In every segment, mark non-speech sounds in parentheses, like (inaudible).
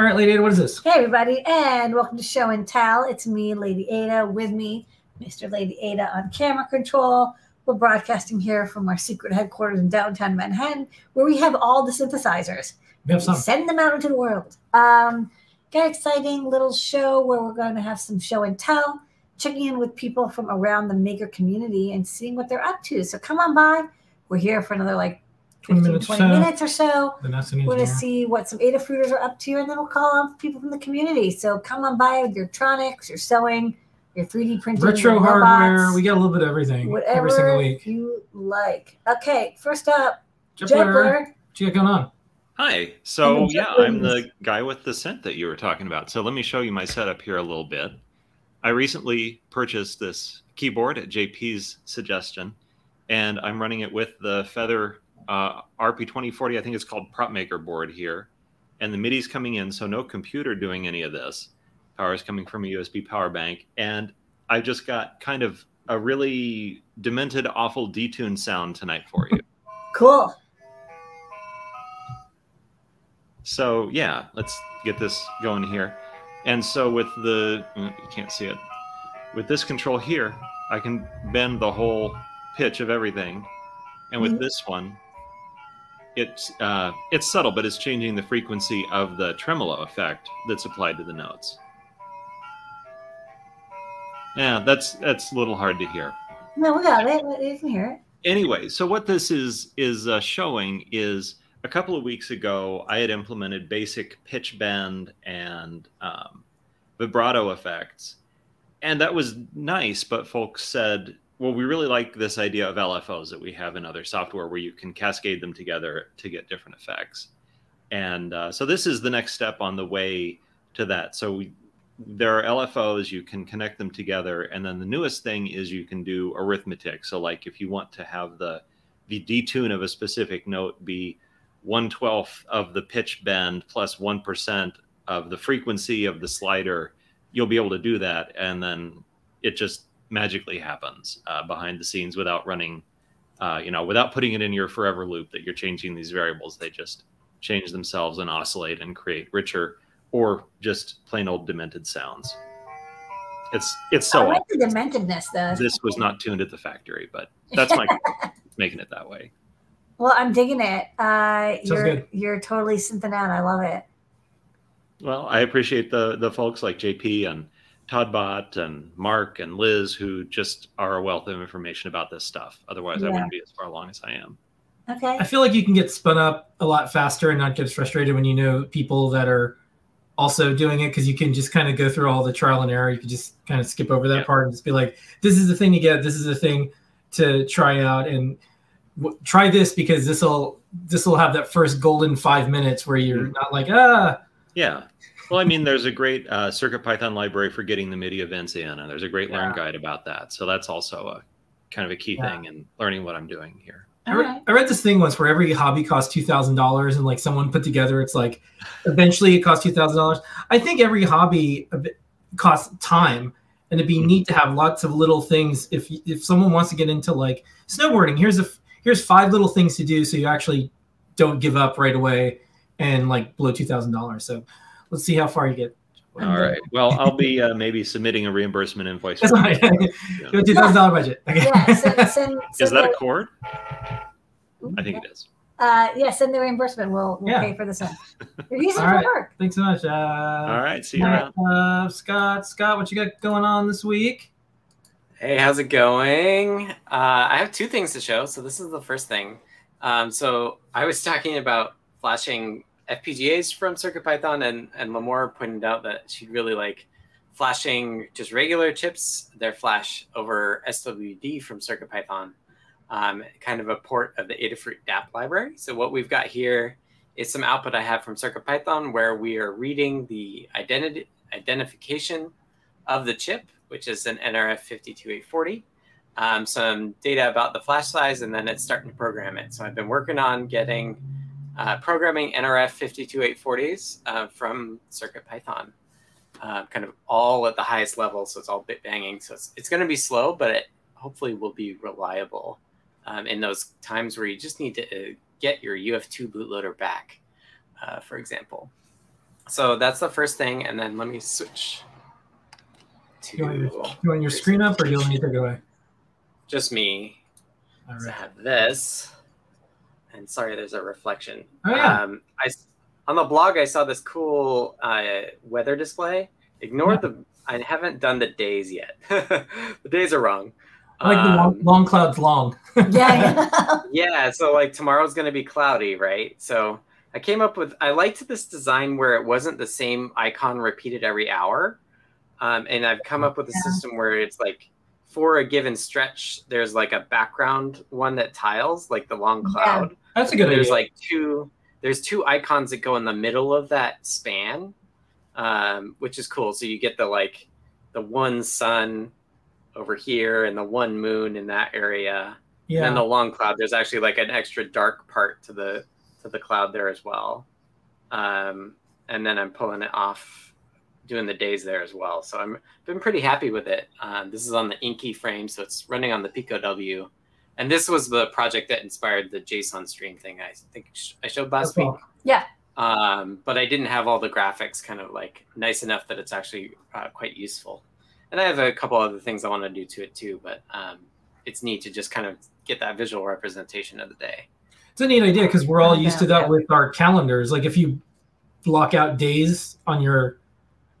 All right, Lady Ada, what is this? Hey, everybody, and welcome to Show and Tell. It's me, Lady Ada, with me, Mr. Lady Ada on camera control. We're broadcasting here from our secret headquarters in downtown Manhattan, where we have all the synthesizers. We have some. Send them out into the world. Um, got an exciting little show where we're going to have some show and tell, checking in with people from around the maker community and seeing what they're up to. So come on by. We're here for another like 20 15, minutes 20 so. minutes or so. We're going to see what some Adafruiters are up to, and then we'll call on people from the community. So come on by with your tronics, your sewing, your 3D printing, Retro your hardware. robots, We got a little bit of everything whatever every single week. you like. Okay, first up, Jepler, Jepler. what you got going on? Hi. So yeah, I'm the guy with the scent that you were talking about. So let me show you my setup here a little bit. I recently purchased this keyboard at JP's suggestion, and I'm running it with the Feather uh, RP2040. I think it's called Prop Maker board here, and the MIDI's coming in, so no computer doing any of this. Power is coming from a USB power bank, and I just got kind of a really demented, awful detuned sound tonight for you. (laughs) Cool. So yeah, let's get this going here. And so with the, mm, you can't see it, with this control here, I can bend the whole pitch of everything. And with Mhm. this one, it's uh, it's subtle, but it's changing the frequency of the tremolo effect that's applied to the notes. Yeah, that's that's a little hard to hear No, we got it. You can hear it. anyway so what this is is uh, showing is a couple of weeks ago i had implemented basic pitch bend and um, vibrato effects and that was nice but folks said well we really like this idea of lfos that we have in other software where you can cascade them together to get different effects and uh, so this is the next step on the way to that so we, there are LFOs, you can connect them together. And then the newest thing is you can do arithmetic. So, like if you want to have the, the detune of a specific note be 1 12th of the pitch bend plus 1 of the frequency of the slider, you'll be able to do that. And then it just magically happens uh, behind the scenes without running, uh, you know, without putting it in your forever loop that you're changing these variables. They just change themselves and oscillate and create richer or just plain old demented sounds. It's it's I so like the dementedness, though. this was not tuned at the factory, but that's my (laughs) making it that way. Well, I'm digging it. Uh, you're good. you're totally synthing out. I love it. Well, I appreciate the the folks like JP and Todd Bott and Mark and Liz who just are a wealth of information about this stuff. Otherwise, I wouldn't be as far along as I am. Okay. I feel like you can get spun up a lot faster and not get frustrated when you know people that are also doing it because you can just kind of go through all the trial and error. You can just kind of skip over that Yeah. part and just be like, "This is the thing to get. This is the thing to try out, and w- try this because this will this will have that first golden five minutes where you're Mhm. not like ah Yeah. Well, I mean, there's a great uh, Circuit Python library for getting the MIDI events in, and there's a great learn guide about that. So that's also a kind of a key Yeah. thing in learning what I'm doing here. I, All re- right. I read this thing once where every hobby costs two thousand dollars, and like someone put together, it's like eventually it costs two thousand dollars. I think every hobby costs time, and it'd be Mhm. neat to have lots of little things. If if someone wants to get into like snowboarding, here's a here's five little things to do, so you actually don't give up right away and like blow two thousand dollars. So let's see how far you get. All right. Well, I'll be uh, maybe submitting a reimbursement invoice. That's for fine. that. You have a two thousand dollar budget. Okay. Yeah. Send, send, (laughs) send Is that a the, chord? I think it is. uh, yeah, send the reimbursement. We'll, we'll Yeah. pay for the send. (laughs) You're using for right. work. Thanks so much. Uh, All right. See you around. uh, Scott. Scott, what you got going on this week? Hey, how's it going? Uh, I have two things to show. So this is the first thing. Um, so I was talking about flashing FPGAs from CircuitPython, and and Limor pointed out that she'd really like flashing just regular chips, their flash over SWD from CircuitPython, um, kind of a port of the Adafruit DAP library. So what we've got here is some output I have from CircuitPython where we are reading the identity identification of the chip, which is an NRF 52840, um, some data about the flash size, and then it's starting to program it. So I've been working on getting uh, programming NRF 52840s uh, from CircuitPython, uh, kind of all at the highest level. So it's all bit banging. So it's, it's going to be slow, but it hopefully will be reliable um, in those times where you just need to uh, get your UF2 bootloader back, uh, for example. So that's the first thing, and then let me switch to You want, your, you want your screen up or do you want me to go it away? just me. All So I have this, and sorry, there's a reflection. Oh, yeah. Um, I s- on the blog I saw this cool uh, weather display. Ignore Yeah. the. I haven't done the days yet. (laughs) the days are wrong. I like the long, Um, long clouds long. (laughs) Yeah. (laughs) yeah so like tomorrow's going to be cloudy right so i came up with i liked this design where it wasn't the same icon repeated every hour um, and i've come up with a Yeah. system where it's like for a given stretch there's like a background one that tiles like the long Yeah. cloud That's a good there's idea. like two there's two icons that go in the middle of that span um, which is cool so you get the like the one sun over here and the one moon in that area and yeah. then the long cloud, there's actually like an extra dark part to the to the cloud there as well. Um, and then I'm pulling it off, doing the days there as well. So I'm been pretty happy with it. Um, this is on the Inky frame, so it's running on the Pico W. And this was the project that inspired the JSON stream thing I think sh- I showed last That's week. Yeah. Um, but I didn't have all the graphics kind of like nice enough that it's actually uh, quite useful. And I have a couple other things I want to do to it too, but um, it's neat to just kind of get that visual representation of the day. It's a neat idea because we're all used to Yeah. that with our calendars. Like if you block out days on your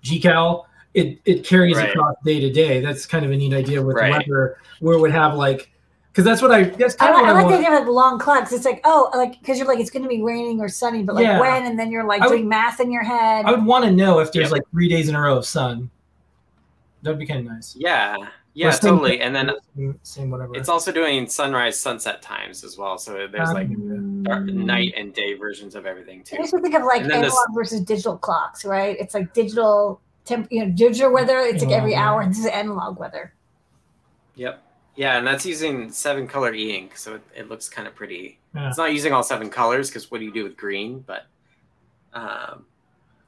GCal, it, it carries Right. across day to day. That's kind of a neat idea with Right. weather, where it would have like, because that's what I that's I, kind of like- I I, like the want. idea of like long clocks. It's like, oh, like because you're like it's going to be raining or sunny, but like Yeah. when, and then you're like would- doing math in your head. I would want to know if there's Yep. like three days in a row of sun. That'd be kind of nice. Yeah, yeah, Or same- totally. And then same, same whatever. it's also doing sunrise, sunset times as well. So there's Um, like dark, night and day versions of everything I too. used to think of like analog this- versus digital clocks, right? It's like digital temp, you know, digital weather. It's like every hour. weather. and This is analog weather. Yep. Yeah, and that's using seven color e ink, so it, it looks kind of pretty. Yeah. It's not using all seven colors because what do you do with green? But um,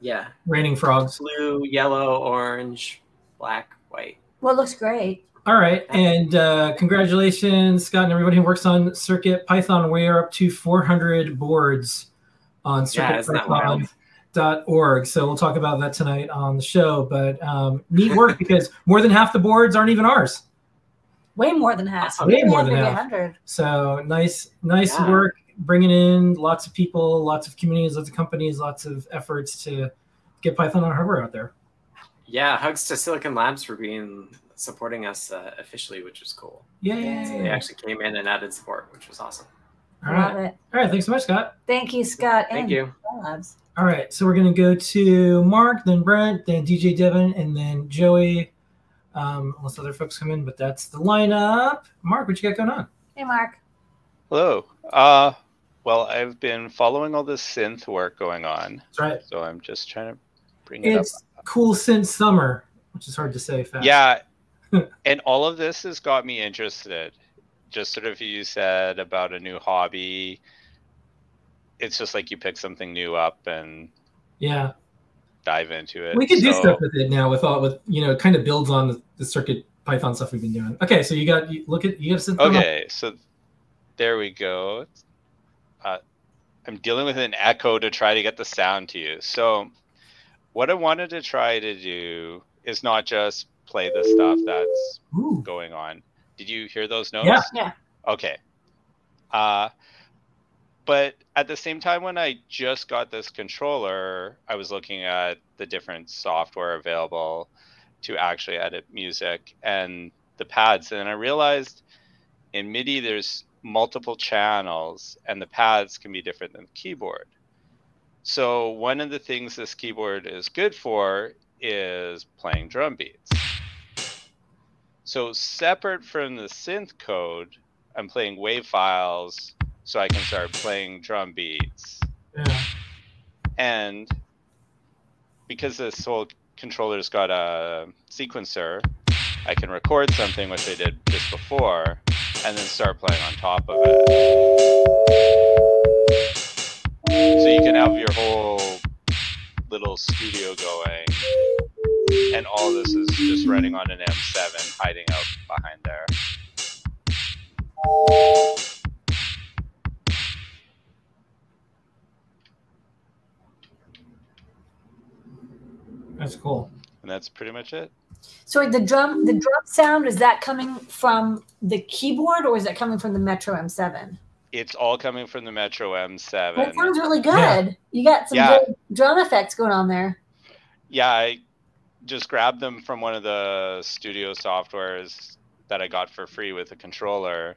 yeah, raining frogs. blue, yellow, orange, black, white. Well, it looks great. All right, and uh, congratulations, Scott, and everybody who works on Circuit Python. We are up to 400 boards on Yeah, isn't that wild? circuitpython.org. So we'll talk about that tonight on the show. But um, neat work because more than half the boards aren't even ours. Way more than half. Awesome. Way more Yeah, than maybe half. So nice, nice Yeah. work bringing in lots of people, lots of communities, lots of companies, lots of efforts to get Python on hardware out there. Yeah, hugs to Silicon Labs for being supporting us uh, officially, which was cool. Yay! They actually came in and added support, which was awesome. All Love right, it. all right. Thanks so much, Scott. Thank you, Scott. Thank and you. Labs. All right, so we're gonna go to Mark, then Brent, then DJ Devin, and then Joey. Um, unless other folks come in, but that's the lineup. Mark, what you got going on? Hey, Mark. Hello. Uh, well, I've been following all this synth work going on, That's right. so I'm just trying to bring it It's cool since summer, which is hard to say fast. Yeah, (laughs) and all of this has got me interested. Just sort of you said about a new hobby. It's just like you pick something new up and yeah. dive into it. We could do stuff with it now. With all with you know, it kind of builds on the, the Circuit Python stuff we've been doing. Okay, so you got you look at you have some. Okay, so there we go. Uh, I'm dealing with an echo to try to get the sound to you. So, what I wanted to try to do is not just play the stuff that's Ooh. going on. Did you hear those notes? Yeah. Yeah. Okay. Uh, but at the same time, when I just got this controller, I was looking at the different software available to actually edit music and the pads. And I realized in MIDI, there's multiple channels, and the pads can be different than the keyboard. So, one of the things this keyboard is good for is playing drum beats. So, separate from the synth code, I'm playing wave files so I can start playing drum beats. Yeah. And because this whole controller's got a sequencer, I can record something, which I did just before, and then start playing on top of it. So you can have your whole little studio going, and all this is just running on an M7 hiding out behind there. That's cool. And that's pretty much it. So the drum, the drum sound is that coming from the keyboard or is that coming from the Metro M7? It's all coming from the Metro M7. That sounds really good. Yeah. You got some Yeah. good drum effects going on there. Yeah, I just grabbed them from one of the studio softwares that I got for free with a controller.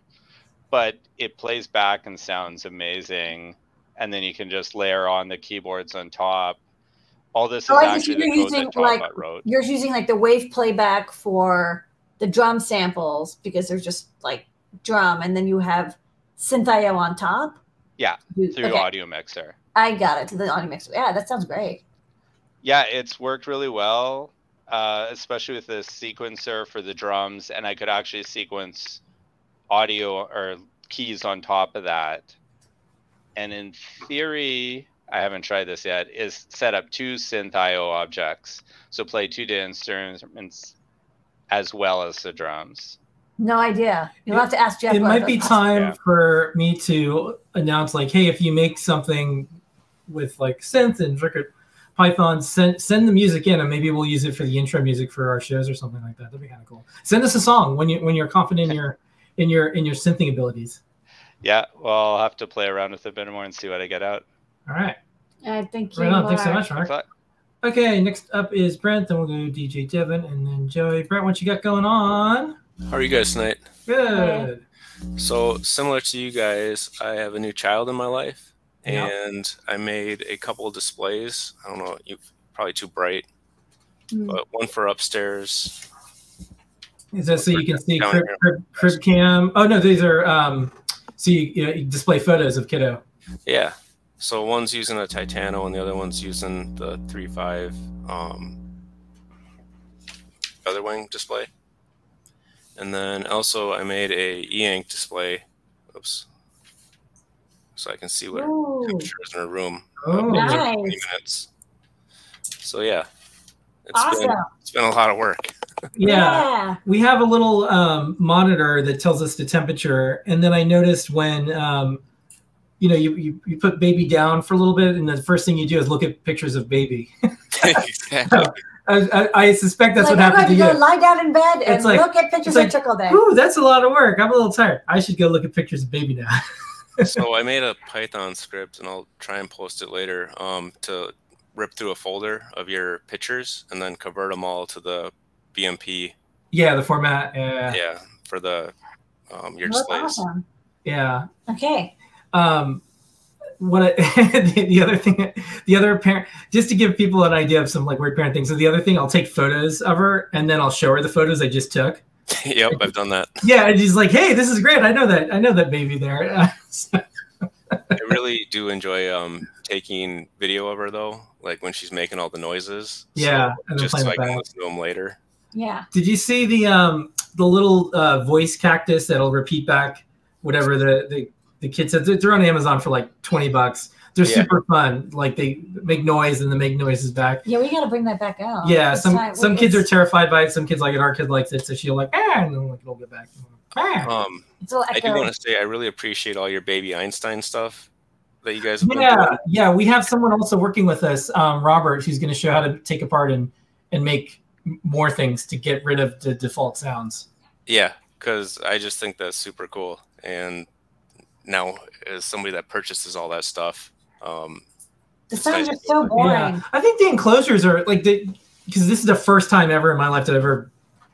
But it plays back and sounds amazing. And then you can just layer on the keyboards on top. All this is Oh, I see. actually You're code using, that like, wrote. You're using like the wave playback for the drum samples because they're just like drum, and then you have synth.io on top. Yeah, Through okay, Audio Mixer. I got it to the audio mixer. Yeah, that sounds great. Yeah, it's worked really well, uh, especially with the sequencer for the drums, and I could actually sequence audio or keys on top of that. And in theory, I haven't tried this yet, is set up two synth IO objects. So play two instruments as well as the drums. No idea. You'll have to ask Jeff. it might be time Yeah. for me to announce like hey if you make something with like synth and Circuit python send send the music in and maybe we'll use it for the intro music for our shows or something like that that'd be kind of cool send us a song when you when you're confident in your in your in your synthing abilities Yeah, well, I'll have to play around with it a bit more and see what I get out. all right I think you right on thanks so are- much Mark. Okay next up is brent then we'll go dj devin and then joey brent what you got going on How are you guys tonight? good So, similar to you guys, I have a new child in my life, Yeah. and I made a couple of displays. I don't know, you probably too bright, Hmm. but one for upstairs. is that so you can see crib, crib, crib cam oh no these are um so you, you, know, you display photos of kiddo Yeah. So one's using a Titano, and the other one's using the 3.5 um, feather wing display. And then also, I made a e-ink display. Oops. So I can see what Ooh, temperature is in her room. oh Nice. minutes. So yeah, it's awesome. been it's been a lot of work. (laughs) yeah we have a little um, monitor that tells us the temperature and then i noticed when um, you know you, you, you put baby down for a little bit and the first thing you do is look at pictures of baby (laughs) (laughs) exactly. I, I, I suspect that's like, what I'm happened to going you to go lie down in bed and It's like- look at pictures like, of all Day. Ooh, that's a lot of work i'm a little tired i should go look at pictures of baby now (laughs) so I made a Python script, and I'll try and post it later. Um, to rip through a folder of your pictures and then convert them all to the BMP. yeah the format yeah Yeah, for the um, your That's displays. awesome. yeah Okay. um what I, (laughs) the, the other thing the other parent just to give people an idea of some like weird parent things so the other thing i'll take photos of her and then i'll show her the photos i just took (laughs) yep, I've done that. yeah and she's like hey this is great i know that i know that baby there (laughs) I really do enjoy um, taking video of her though, like when she's making all the noises. Yeah, and then just playing so I can back. listen to them later. Yeah. did you see the um the little uh voice cactus that'll repeat back whatever the the, the kid said they're on amazon for like 20 bucks they're Yeah. super fun like they make noise and then make noises back Yeah, we got to bring that back out. yeah It's some time- some kids are terrified by it some kids like it our kid likes it so she'll like ah and then like it'll get back ah. Um, It's I do want to say I really appreciate all your baby Einstein stuff that you guys have Yeah, yeah. We have someone also working with us, um, Robert, who's going to show how to take apart and and make more things to get rid of the default sounds. Yeah, because I just think that's super cool. And now, as somebody that purchases all that stuff, um, the sounds nice are so boring. Yeah, I think the enclosures are like the because this is the first time ever in my life that I've ever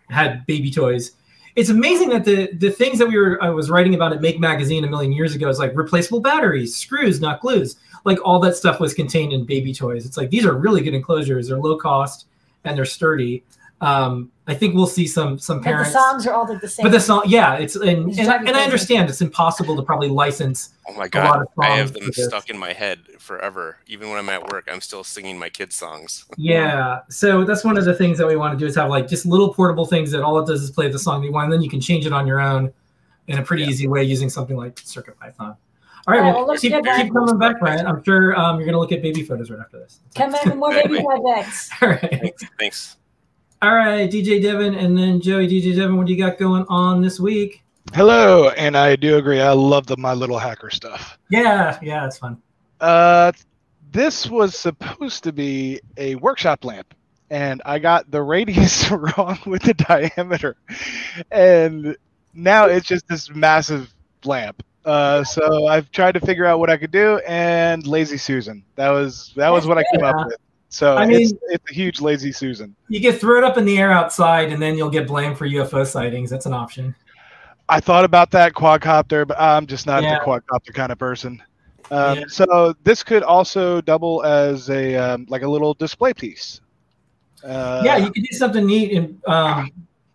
had baby toys. It's amazing that the the things that we were I was writing about at Make Magazine a million years ago is like replaceable batteries, screws, not glues. Like all that stuff was contained in baby toys. It's like these are really good enclosures. They're low cost and they're sturdy. Um, I think we'll see some some But the parents. songs are all like the same. But the song, yeah, it's and It's and, driving and I understand it's impossible to probably license. oh my lot god, of I have them stuck in my head forever. Even when I'm at work, I'm still singing my kids' songs. Yeah, so that's one of the things that we want to do is have like just little portable things that all it does is play the song you want, and then you can change it on your own in a pretty Yeah. easy way using something like Circuit Python. All right, All right, well, well, let's keep, get back- keep coming back, Brian. I'm sure um, you're gonna look at baby photos right after this. Come back with more baby projects. (laughs) All right, Thanks. Thanks. All right, DJ Devin, and then Joey. DJ Devin, what do you got going on this week? Hello, and I do agree. I love the My Little Hacker stuff. Yeah, yeah, it's fun. Uh, this was supposed to be a workshop lamp, and I got the radius (laughs) wrong with the diameter, and now it's just this massive lamp. Uh, so I've tried to figure out what I could do, and lazy Susan. That was that was what I came Yeah. up with. So I mean- it's a huge lazy Susan. You get throw it up in the air outside, and then you'll get blamed for UFO sightings. That's an option. I thought about that quadcopter, but I'm just not Yeah. the quadcopter kind of person. Um, Yeah. So this could also double as a um, like a little display piece. Uh, yeah, you could do something neat. And um,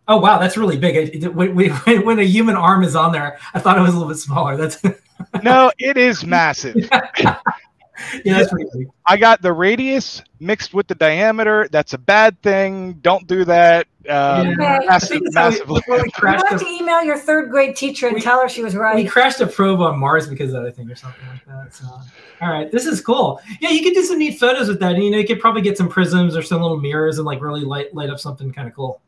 oh wow, that's really big. It, it- when, (laughs) when a human arm is on there, I thought it was a little bit smaller. That's no, it is massive. (laughs) yeah, that's pretty big. I got the radius mixed with the diameter. That's a bad thing. Don't do that. Um, Yeah. I Massive, think that's we- massive. we You have a, to email your third grade teacher and We- tell her she was right. we crashed a probe on Mars because of that, I think, or something like that. So, all right, this is cool. Yeah, you could do some neat photos with that. And, you know, you could probably get some prisms or some little mirrors and like really light light up something kind of cool.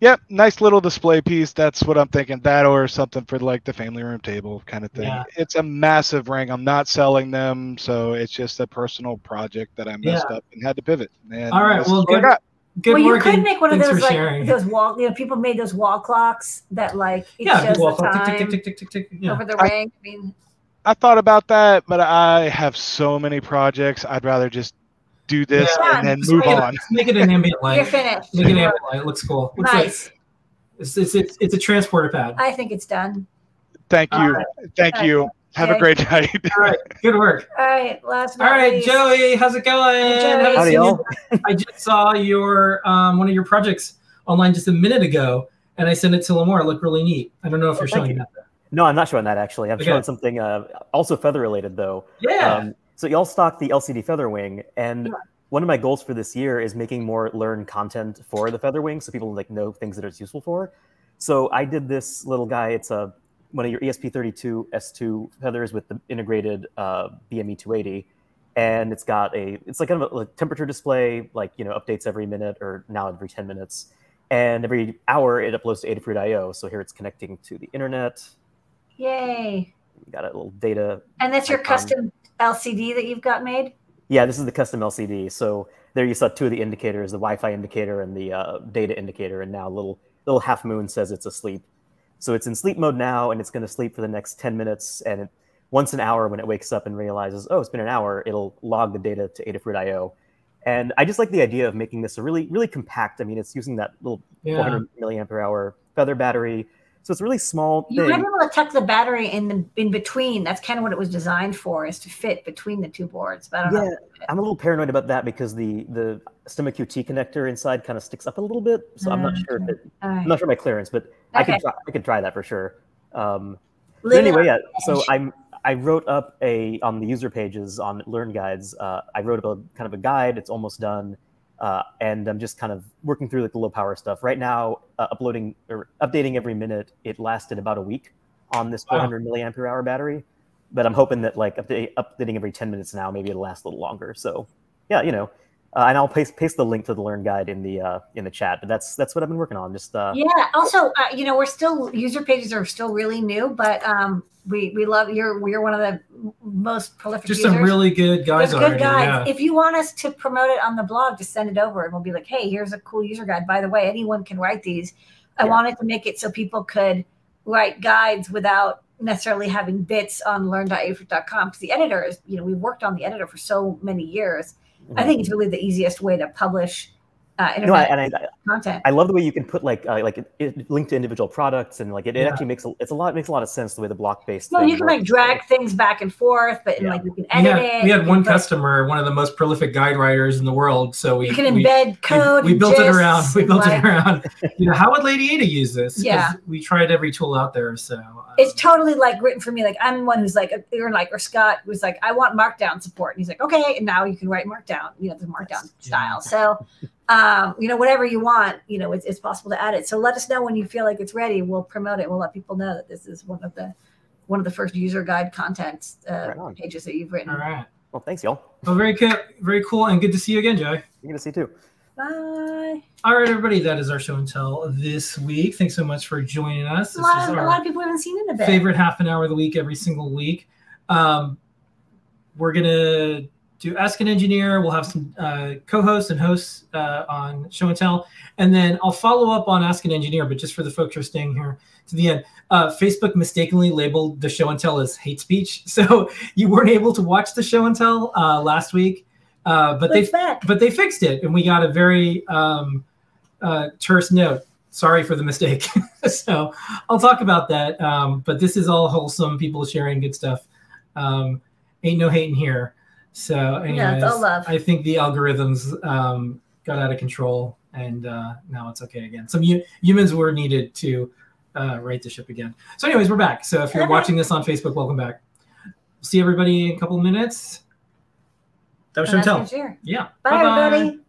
Yep, nice little display piece. That's what I'm thinking. That or something for like the family room table kind of thing. Yeah. It's a massive ring. I'm not selling them, so it's just a personal project that I messed up and had to pivot. And All right, well, is what I good- Good well, you could make one of those like sharing. those wall. You know, people made those wall clocks that like it yeah, shows the tick, time tick, tick, tick, tick, tick, tick. Yeah. over the I- ring. I mean, I thought about that, but I have so many projects. I'd rather just do this Yeah. and then Just move make it- on. just make it an ambient light. you're finished. Make it an ambient light. It looks cool. Looks like- Nice. it's, it's, it's, it's a transporter pad. I think it's done. Thank you. right. Thank you. Have a great (laughs) night. All right, good work. All right, last. but All not right, least. Joey, how's it going? Hey, Joey. Haven't Howdy, seen y'all. I just saw your um, one of your projects online just a minute ago, and I sent it to Limor. It looked really neat. I don't know if Oh, you're thank showing you. that. No, I'm not showing that actually. I'm Okay. showing something uh, also feather related though. Yeah. Um, so y'all stock the LCD Featherwing, and one of my goals for this year is making more learn content for the Featherwing, so people like know things that it's useful for. So I did this little guy. It's a one of your E ESP32 S2 feathers with the integrated uh, BME 280, and it's got a it's like kind of a, like, temperature display, like you know updates every minute or now every 10 minutes, and every hour it uploads to Adafruit.io. So here it's connecting to the internet. Yay! We got a little data And that's your Icon. custom LCD that you've got made. Yeah, this is the custom LCD. So there you saw two of the indicators, the Wi-Fi indicator and the uh, data indicator, and now little little half moon says it's asleep. So it's in sleep mode now, and it's going to sleep for the next 10 minutes. And it, once an hour, when it wakes up and realizes, oh, it's been an hour, it'll log the data to Adafruit.io. And I just like the idea of making this a really, really compact. I mean, it's using that little Yeah. 400 milliampere hour feather battery. So it's a really small You thing. might be able to tuck the battery in the in between. That's kind of what it was designed for, is to fit between the two boards. But I don't Yeah, know. I'm a little paranoid about that because the the Stemma QT connector inside kind of sticks up a little bit. So I'm not sure if it, All I'm not sure my clearance, but I Okay. could try, I could try that for sure. Um, but anyway, yeah. So. (laughs) I'm I wrote up a on the user pages on Learn Guides. Uh, I wrote up a kind of a guide. It's almost done, uh, and I'm just kind of working through like the low power stuff right now. Uh, uploading or updating every minute. It lasted about a week on this Wow. 400 milliampere hour battery, but I'm hoping that like update, updating every 10 minutes now, maybe it'll last a little longer. So yeah, you know. Uh, and I'll paste paste the link to the Learn Guide in the uh, in the chat. But that's that's what I've been working on. Just uh, Yeah. Also, uh, you know, we're still user pages are still really new, but um, we we love you're we're one of the most prolific Just users. some really good guys There's good here. guides. Yeah. If you want us to promote it on the blog, just send it over, and we'll be like, "Hey, here's a cool user guide." By the way, anyone can write these. I Yeah. wanted to make it so people could write guides without necessarily having bits on learn.adafruit.com because the editor is, you know, we've worked on the editor for so many years. I think it's really the easiest way to publish uh, no, I, and I, content. I love the way you can put like uh, like it, it, link to individual products and like it, it Yeah. actually makes a, it's a lot makes a lot of sense the way the block based. no, you can like drag things back and forth, but Yeah. like you can We edit had, it. we had one put- customer, one of the most prolific guide writers in the world. So we You can we- embed code. We, we and built it around. We built like- it around. You know, how would Lady Ada use this? Yeah. we tried every tool out there. So um, it's totally like written for me. Like I'm one who's like, or like, or Scott was like, I want Markdown support, and he's like, okay, and now you can write Markdown. You know, the Markdown Yeah. style. So, um, you know, whatever you want, you know, it's, it's possible to add it. So let us know when you feel like it's ready. We'll promote it. We'll let people know that this is one of the one of the first user guide content uh, Right pages that you've written. all right. Well, thanks, y'all. Well, very cool, very cool, and good to see you again, Joey. You're gonna see you too. Bye. All right, everybody, that is our show and tell this week. Thanks so much for joining us. A This lot, is of, a lot of people haven't seen it in a bit. favorite half an hour of the week every single week. Um, we're gonna do Ask an Engineer. We'll have some uh, co-hosts and hosts uh, on Show and Tell, and then I'll follow up on Ask an Engineer. But just for the folks who are staying here to the end, uh, Facebook mistakenly labeled the Show and Tell as hate speech, (laughs) so you weren't able to watch the Show and Tell uh, last week. Uh, but they that? but they fixed it, and we got a very um, uh, terse note. Sorry for the mistake. (laughs) so I'll talk about that. Um, but this is all wholesome. People sharing good stuff. Um, ain't no hating here. So, anyways, Yeah, it's all love. I think the algorithms um, got out of control, and uh, now it's okay again. Some hu- humans were needed to uh, right the ship again. So, anyways, we're back. So, if you're watching this on Facebook, welcome back. See everybody in a couple minutes. That was show and Ask an tell. Engineer. Yeah. Bye, Bye-bye. everybody.